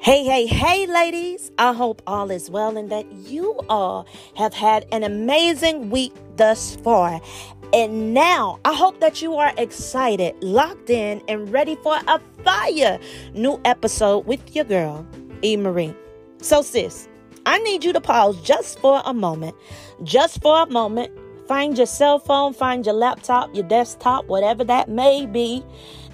Hey, hey, hey, ladies. I hope all is well and that you all have had an amazing week thus far. And now I hope that you are excited, locked in, and ready for a fire new episode with your girl, E. Marie. So, sis, I need you to pause just for a moment, just for a moment Find your cell phone, find your laptop, your desktop, whatever that may be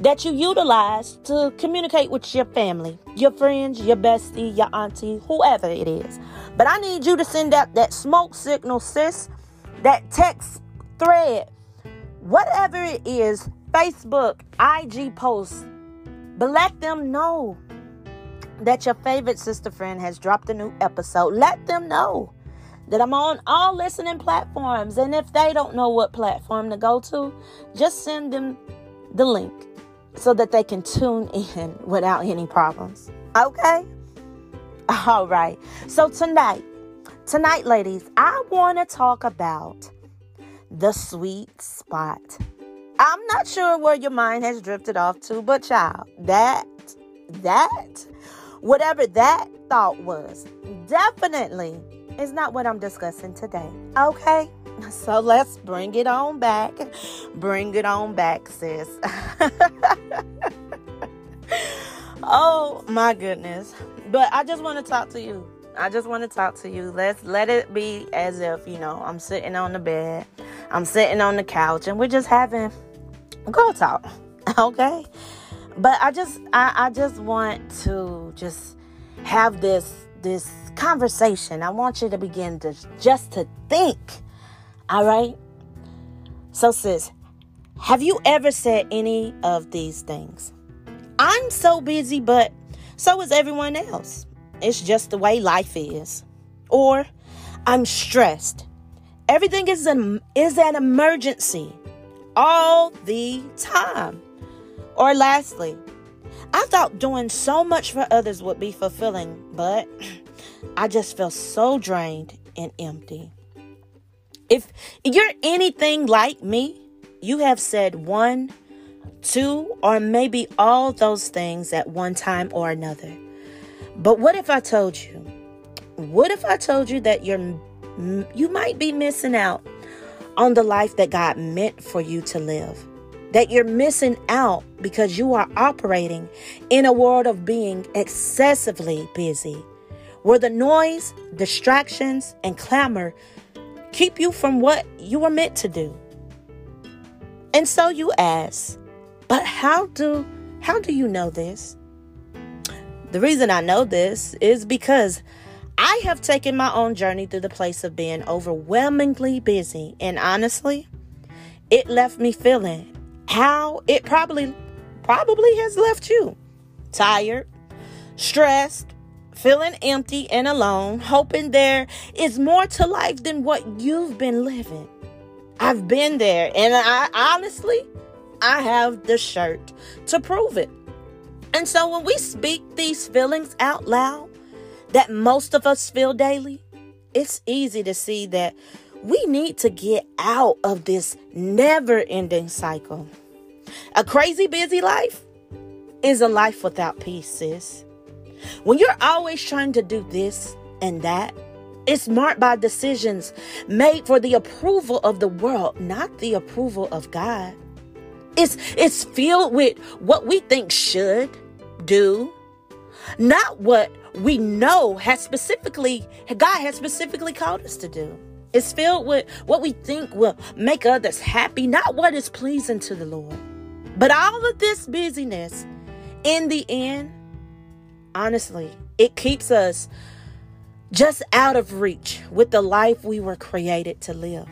that you utilize to communicate with your family, your friends, your bestie, your auntie, whoever it is. But I need you to send out that smoke signal, sis, that text thread, whatever it is, Facebook, IG post, but let them know that your favorite sister friend has dropped a new episode. Let them know that I'm on all listening platforms. And if they don't know what platform to go to, just send them the link so that they can tune in without any problems. Okay? All right. So tonight, tonight, ladies, I want to talk about the sweet spot. I'm not sure where your mind has drifted off to, but child, that, that, whatever that thought was, definitely is not what I'm discussing today. Okay? So let's bring it on back. Bring it on back, sis. oh my goodness. But I just want to talk to you. I just want to talk to you. Let's let it be as if, you know, I'm sitting on the bed, I'm sitting on the couch, and we're just having girl talk. Okay? But I just I, I just want to just have this this conversation, I want you to begin to just to think. All right? So sis, have you ever said any of these things? I'm so busy, but so is everyone else. It's just the way life is. Or I'm stressed. Everything is an, is an emergency all the time. Or lastly, I thought doing so much for others would be fulfilling, but I just felt so drained and empty. If you're anything like me, you have said one, two, or maybe all those things at one time or another. But what if I told you? What if I told you that you're you might be missing out on the life that God meant for you to live? That you're missing out because you are operating in a world of being excessively busy where the noise, distractions, and clamor keep you from what you were meant to do. And so you ask, but how do how do you know this? The reason I know this is because I have taken my own journey through the place of being overwhelmingly busy, and honestly, it left me feeling how it probably probably has left you. Tired, stressed, feeling empty and alone, hoping there is more to life than what you've been living. I've been there, and I honestly, I have the shirt to prove it. And so when we speak these feelings out loud that most of us feel daily, it's easy to see that we need to get out of this never ending cycle. A crazy busy life is a life without peace, sis. When you're always trying to do this and that, it's marked by decisions made for the approval of the world, not the approval of God. It's, it's filled with what we think should do, not what we know has specifically, God has specifically called us to do. It's filled with what we think will make others happy, not what is pleasing to the Lord. But all of this busyness, in the end, honestly, it keeps us just out of reach with the life we were created to live.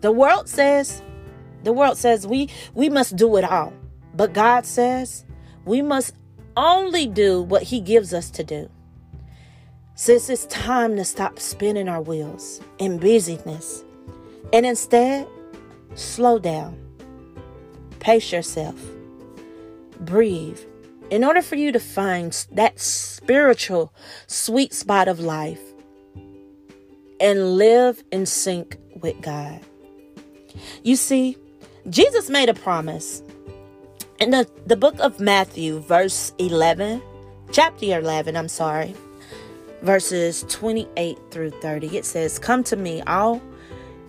The world says, the world says we we must do it all. But God says we must only do what he gives us to do. Since it's time to stop spinning our wheels in busyness and instead slow down. Pace yourself. Breathe in order for you to find that spiritual sweet spot of life and live in sync with God. You see, Jesus made a promise In the, the book of Matthew, verse 11, chapter 11, I'm sorry, verses 28 through 30, it says, Come to me, all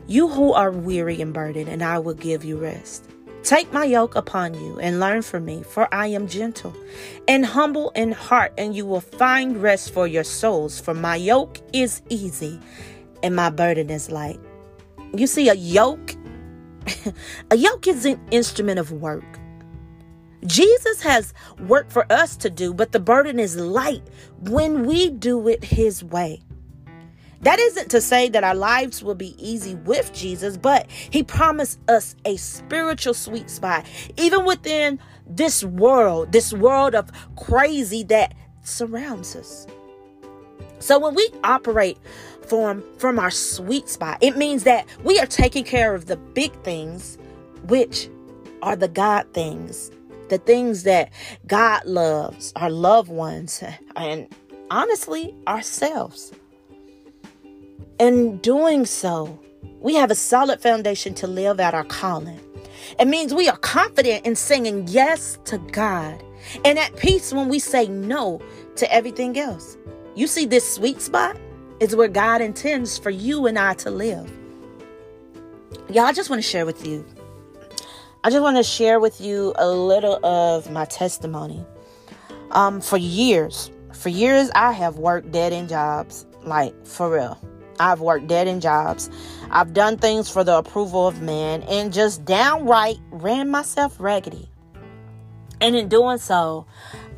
you who are weary and burdened, and I will give you rest. Take my yoke upon you and learn from me, for I am gentle and humble in heart, and you will find rest for your souls. For my yoke is easy and my burden is light. You see, a yoke, a yoke is an instrument of work. Jesus has work for us to do, but the burden is light when we do it His way. That isn't to say that our lives will be easy with Jesus, but He promised us a spiritual sweet spot, even within this world, this world of crazy that surrounds us. So when we operate from from our sweet spot, it means that we are taking care of the big things, which are the God things, the things that God loves, our loved ones, and honestly, ourselves. In doing so, we have a solid foundation to live out our calling. It means we are confident in saying yes to God and at peace when we say no to everything else. You see, this sweet spot is where God intends for you and I to live. Y'all, I just want to share with you. I just want to share with you a little of my testimony. Um, for years, for years, I have worked dead end jobs, like for real. I've worked dead end jobs. I've done things for the approval of man and just downright ran myself raggedy. And in doing so,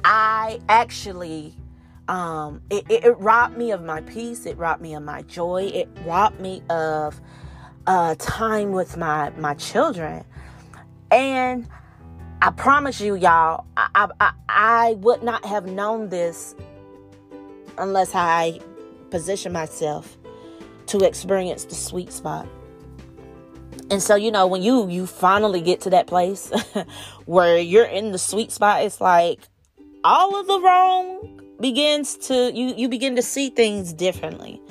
I actually um it, it, it robbed me of my peace, it robbed me of my joy, it robbed me of uh time with my my children. And I promise you, y'all, I, I, I would not have known this unless I positioned myself to experience the sweet spot. And so, you know, when you you finally get to that place where you're in the sweet spot, it's like all of the wrong begins to you you begin to see things differently.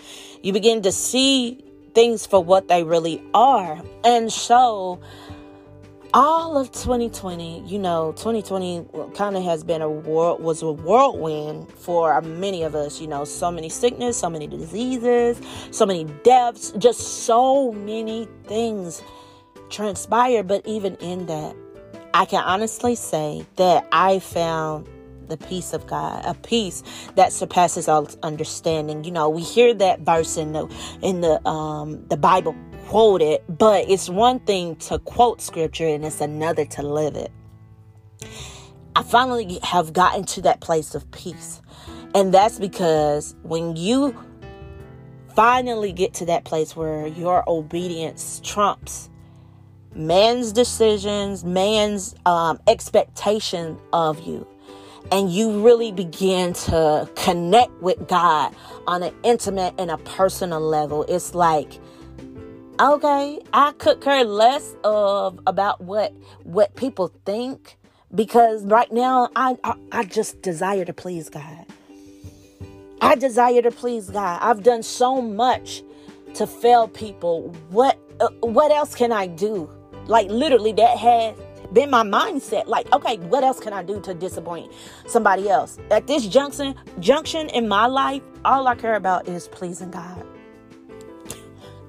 You begin to see things for what they really are. And so all of 2020, you know, 2020 kind of has been a world was a whirlwind for many of us. You know, so many sickness, so many diseases, so many deaths, just so many things transpired. But even in that, I can honestly say that I found the peace of God, a peace that surpasses all understanding. You know, we hear that verse in the in the um the Bible quote it, but it's one thing to quote scripture and it's another to live it. I finally have gotten to that place of peace. And that's because when you finally get to that place where your obedience trumps man's decisions, man's um, expectation of you, and you really begin to connect with God on an intimate and a personal level, it's like okay i could care less of about what what people think because right now I, I, I just desire to please god. I desire to please god. I've done so much to fail people. What uh, what else can i do? Like literally that has been my mindset. Like okay what else can i do to disappoint somebody else? At this junction junction in my life all i care about is pleasing god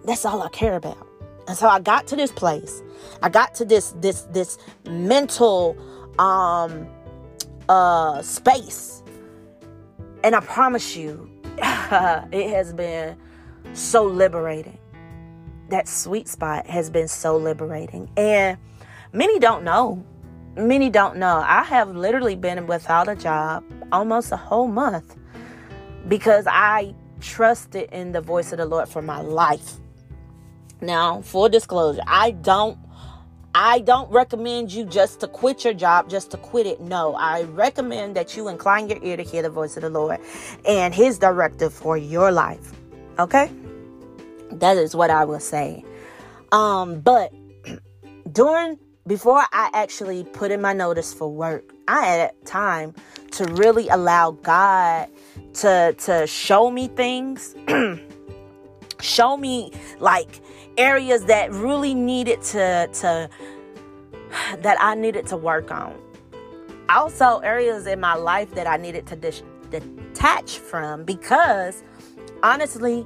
that's all I care about. And so I got to this place. I got to this this this mental um uh space. And I promise you, it has been so liberating. That sweet spot has been so liberating. And many don't know. Many don't know. I have literally been without a job almost a whole month because I trusted in the voice of the Lord for my life. Now, full disclosure, I don't I don't recommend you just to quit your job, just to quit it. No, I recommend that you incline your ear to hear the voice of the Lord and his directive for your life. Okay? That is what I will say. Um, but during before I actually put in my notice for work, I had time to really allow God to to show me things. show me like areas that really needed to to that I needed to work on. also areas in my life that I needed to dis- detach from because honestly,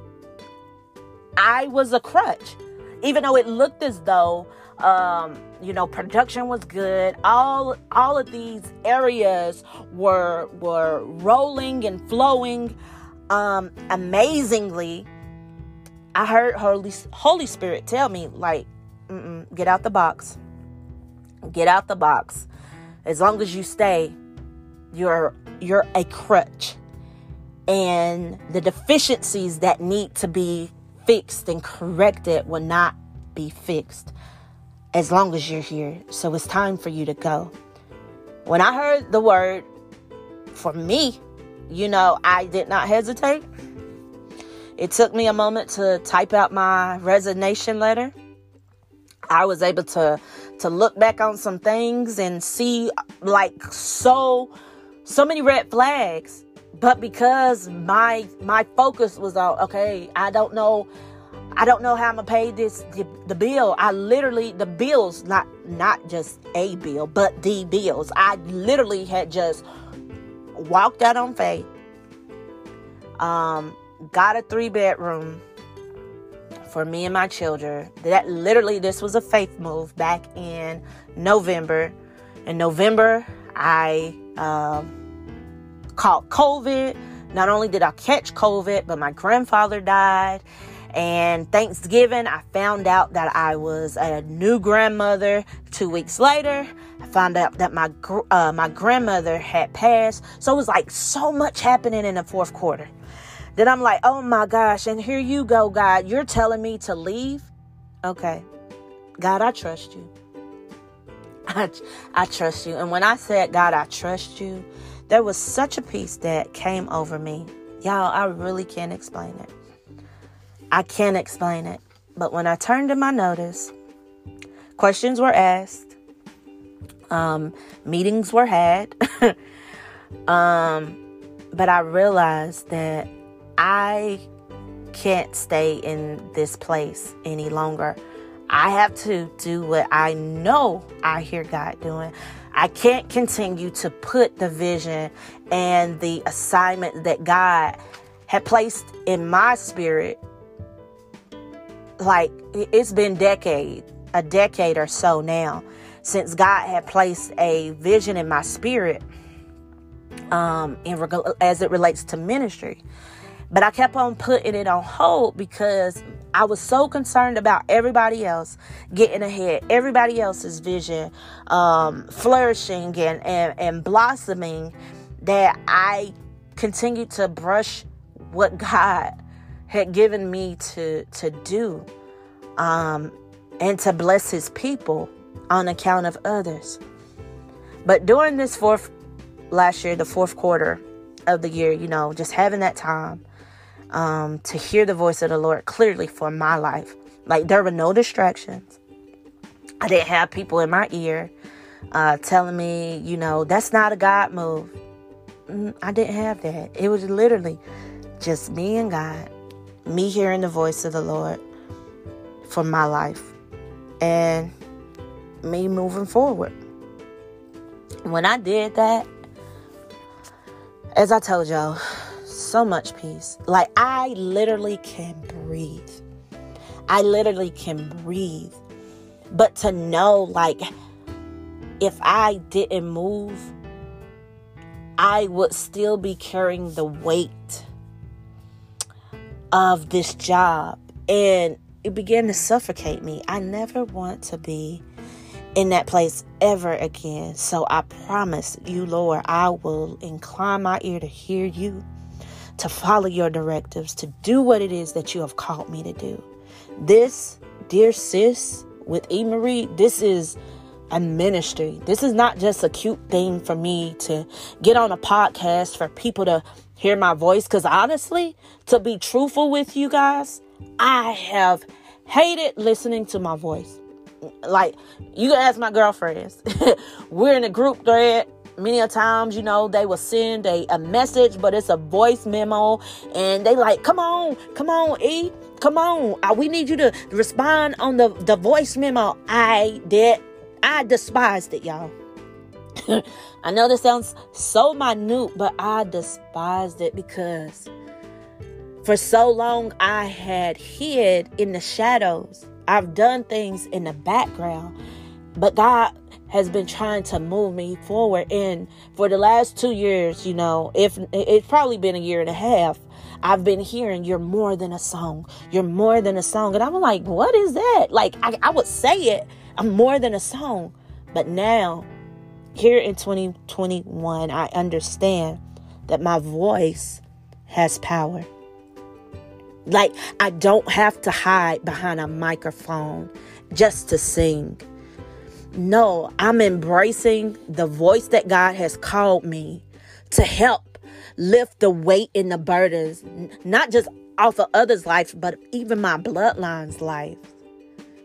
I was a crutch. Even though it looked as though um, you know, production was good. All all of these areas were were rolling and flowing um amazingly. I heard Holy Holy Spirit tell me like, get out the box. Get out the box. As long as you stay, you're you're a crutch. And the deficiencies that need to be fixed and corrected will not be fixed as long as you're here. So it's time for you to go. When I heard the word for me, you know, I did not hesitate. It took me a moment to type out my resignation letter. I was able to to look back on some things and see like so so many red flags. But because my my focus was on okay, I don't know I don't know how I'm gonna pay this the, the, bill. I literally the bills, not not just a bill, but the bills. I literally had just walked out on faith. Um, got a three bedroom for me and my children. That literally this was a faith move back in November. In November, I um, caught COVID. Not only did I catch COVID, but my grandfather died and Thanksgiving, I found out that I was a new grandmother. Two weeks later, I found out that my uh, my grandmother had passed. So it was like so much happening in the fourth quarter. Then I'm like, oh my gosh! And here you go, God. You're telling me to leave? Okay, God, I trust you. I, I trust you. And when I said, God, I trust you, there was such a peace that came over me. Y'all, I really can't explain it. I can't explain it. But when I turned in my notice, questions were asked, um, meetings were had. um, but I realized that I can't stay in this place any longer. I have to do what I know I hear God doing. I can't continue to put the vision and the assignment that God had placed in my spirit like it's been decade, a decade or so now since God had placed a vision in my spirit um in reg- as it relates to ministry. But I kept on putting it on hold because I was so concerned about everybody else getting ahead, everybody else's vision um, flourishing and, and, and blossoming that I continued to brush what God had given me to to do um, and to bless his people on account of others. But during this fourth last year, the fourth quarter of the year, you know, just having that time um, to hear the voice of the Lord clearly for my life. Like there were no distractions. I didn't have people in my ear uh, telling me, you know, that's not a God move. Mm, I didn't have that. It was literally just me and God me hearing the voice of the Lord for my life and me moving forward. When I did that, as I told y'all, so much peace. Like I literally can breathe. I literally can breathe. But to know, like, if I didn't move, I would still be carrying the weight of this job. And it began to suffocate me. I never want to be in that place ever again. So I promise you, Lord, I will incline my ear to hear you, to follow your directives, to do what it is that you have called me to do. This, dear sis, with E. Marie, this is a ministry. This is not just a cute thing for me to get on a podcast for people to hear my voice. Because honestly, to be truthful with you guys, I have hated listening to my voice. Like, you can ask my girlfriends. We're in a group thread. Many a times, you know, they will send a, a message, but it's a voice memo. And they like, come on, come on, E. Come on. Uh, we need you to respond on the, the voice memo. I did. I despised it, y'all. I know this sounds so minute, but I despised it because for so long I had hid in the shadows. I've done things in the background, but God has been trying to move me forward. And for the last two years, you know, if it's probably been a year and a half, I've been hearing you're more than a song. You're more than a song. And I'm like, what is that? Like, I, I would say it. I'm more than a song. But now here in 2021, I understand that my voice has power. Like, I don't have to hide behind a microphone just to sing. No, I'm embracing the voice that God has called me to help lift the weight and the burdens, not just off of others' lives, but even my bloodline's life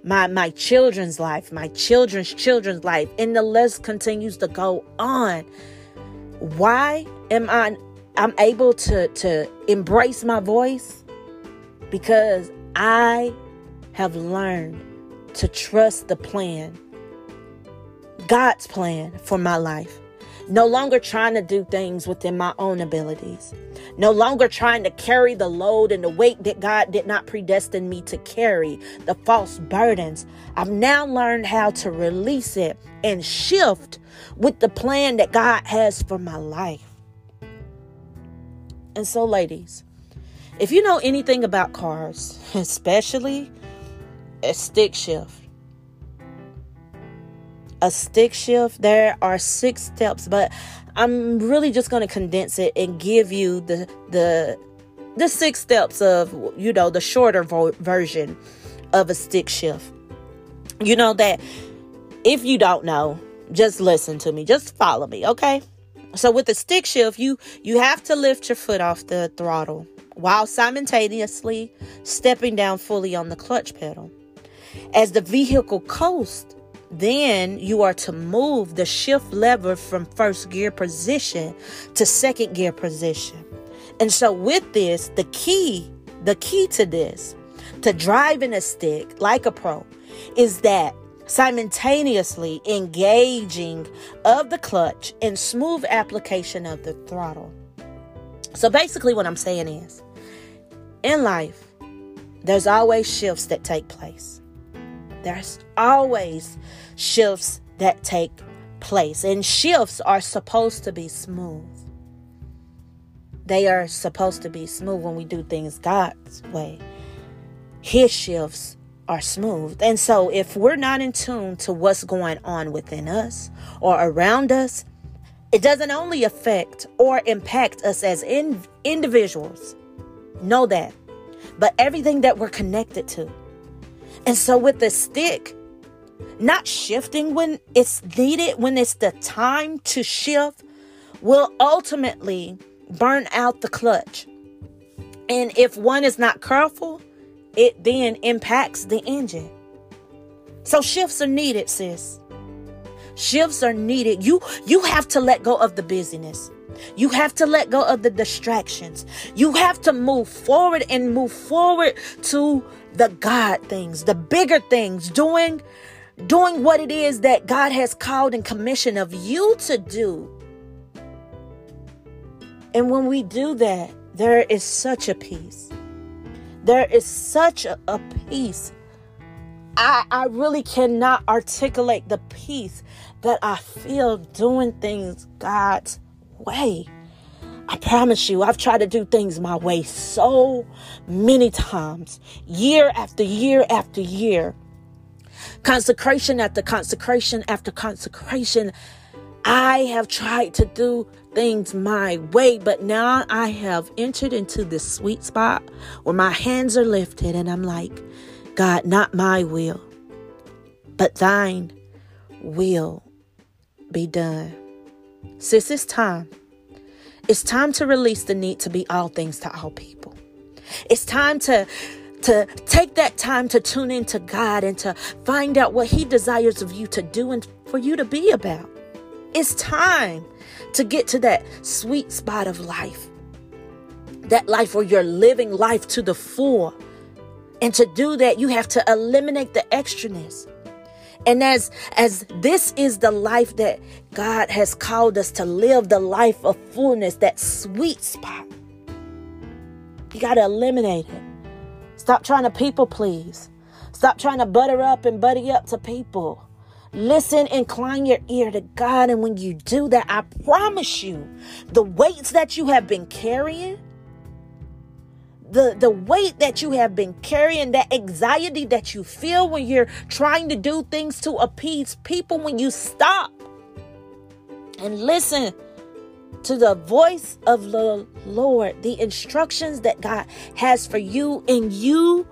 my my children's life, my children's children's life, and the list continues to go on. Why am I I'm able to to embrace my voice? Because I have learned to trust the plan. God's plan for my life. No longer trying to do things within my own abilities. No longer trying to carry the load and the weight that God did not predestine me to carry, the false burdens. I've now learned how to release it and shift with the plan that God has for my life. And so, ladies, if you know anything about cars, especially a stick shift, a stick shift, there are six steps, but I'm really just going to condense it and give you the the the six steps of you know the shorter vo- version of a stick shift. You know that if you don't know, just listen to me, just follow me, okay? So with the stick shift, you you have to lift your foot off the throttle while simultaneously stepping down fully on the clutch pedal. As the vehicle coasts, then you are to move the shift lever from first gear position to second gear position. And so with this, the key, the key to this, to driving a stick like a pro, is that simultaneously engaging of the clutch and smooth application of the throttle. So basically what I'm saying is in life, there's always shifts that take place. There's always shifts that take place, and shifts are supposed to be smooth. They are supposed to be smooth when we do things God's way. His shifts are smooth. And so, if we're not in tune to what's going on within us or around us, it doesn't only affect or impact us as in, individuals. Know that. But everything that we're connected to. And so with the stick, not shifting when it's needed, when it's the time to shift, will ultimately burn out the clutch. And if one is not careful, it then impacts the engine. So shifts are needed, sis. Shifts are needed. You you have to let go of the busyness. You have to let go of the distractions. You have to move forward and move forward to the God things, the bigger things, doing doing what it is that God has called and commissioned of you to do. And when we do that, there is such a peace. There is such a, a peace. I, I really cannot articulate the peace that I feel doing things God's way. I promise you, I've tried to do things my way so many times, year after year after year. Consecration after consecration after consecration. I have tried to do things my way, but now I have entered into this sweet spot where my hands are lifted and I'm like, God, not my will, but thine will be done. Sis, it's time. It's time to release the need to be all things to all people. It's time to to take that time to tune into God and to find out what he desires of you to do and for you to be about. It's time to get to that sweet spot of life. That life where you're living life to the full. And to do that, you have to eliminate the extraness. And as as this is the life that God has called us to live the life of fullness, that sweet spot. You got to eliminate it. Stop trying to people please. Stop trying to butter up and buddy up to people. Listen, incline your ear to God. And when you do that, I promise you, the weights that you have been carrying, the, the weight that you have been carrying, that anxiety that you feel when you're trying to do things to appease people, when you stop and listen to the voice of the Lord, the instructions that God has for you, and you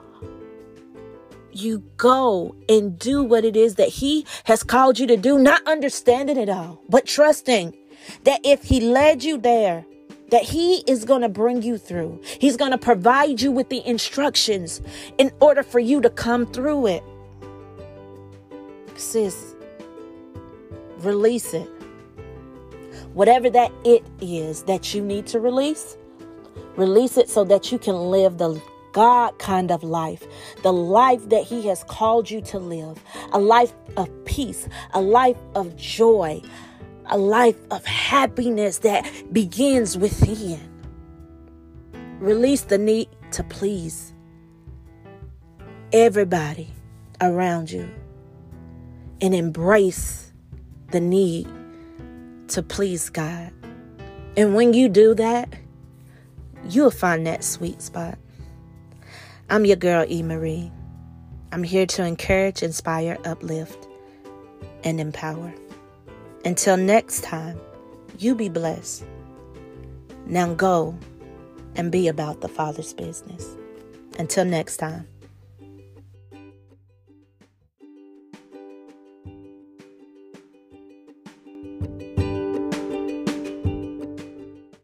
you go and do what it is that He has called you to do, not understanding it all, but trusting that if He led you there, that He is going to bring you through. He's going to provide you with the instructions in order for you to come through it. Sis, release it. Whatever that it is that you need to release, release it so that you can live the God kind of life, the life that He has called you to live, a life of peace, a life of joy, a life of happiness that begins within. Release the need to please everybody around you and embrace the need to please God. And when you do that, you'll find that sweet spot. I'm your girl, E. Marie. I'm here to encourage, inspire, uplift, and empower. Until next time, you be blessed. Now go and be about the Father's business. Until next time.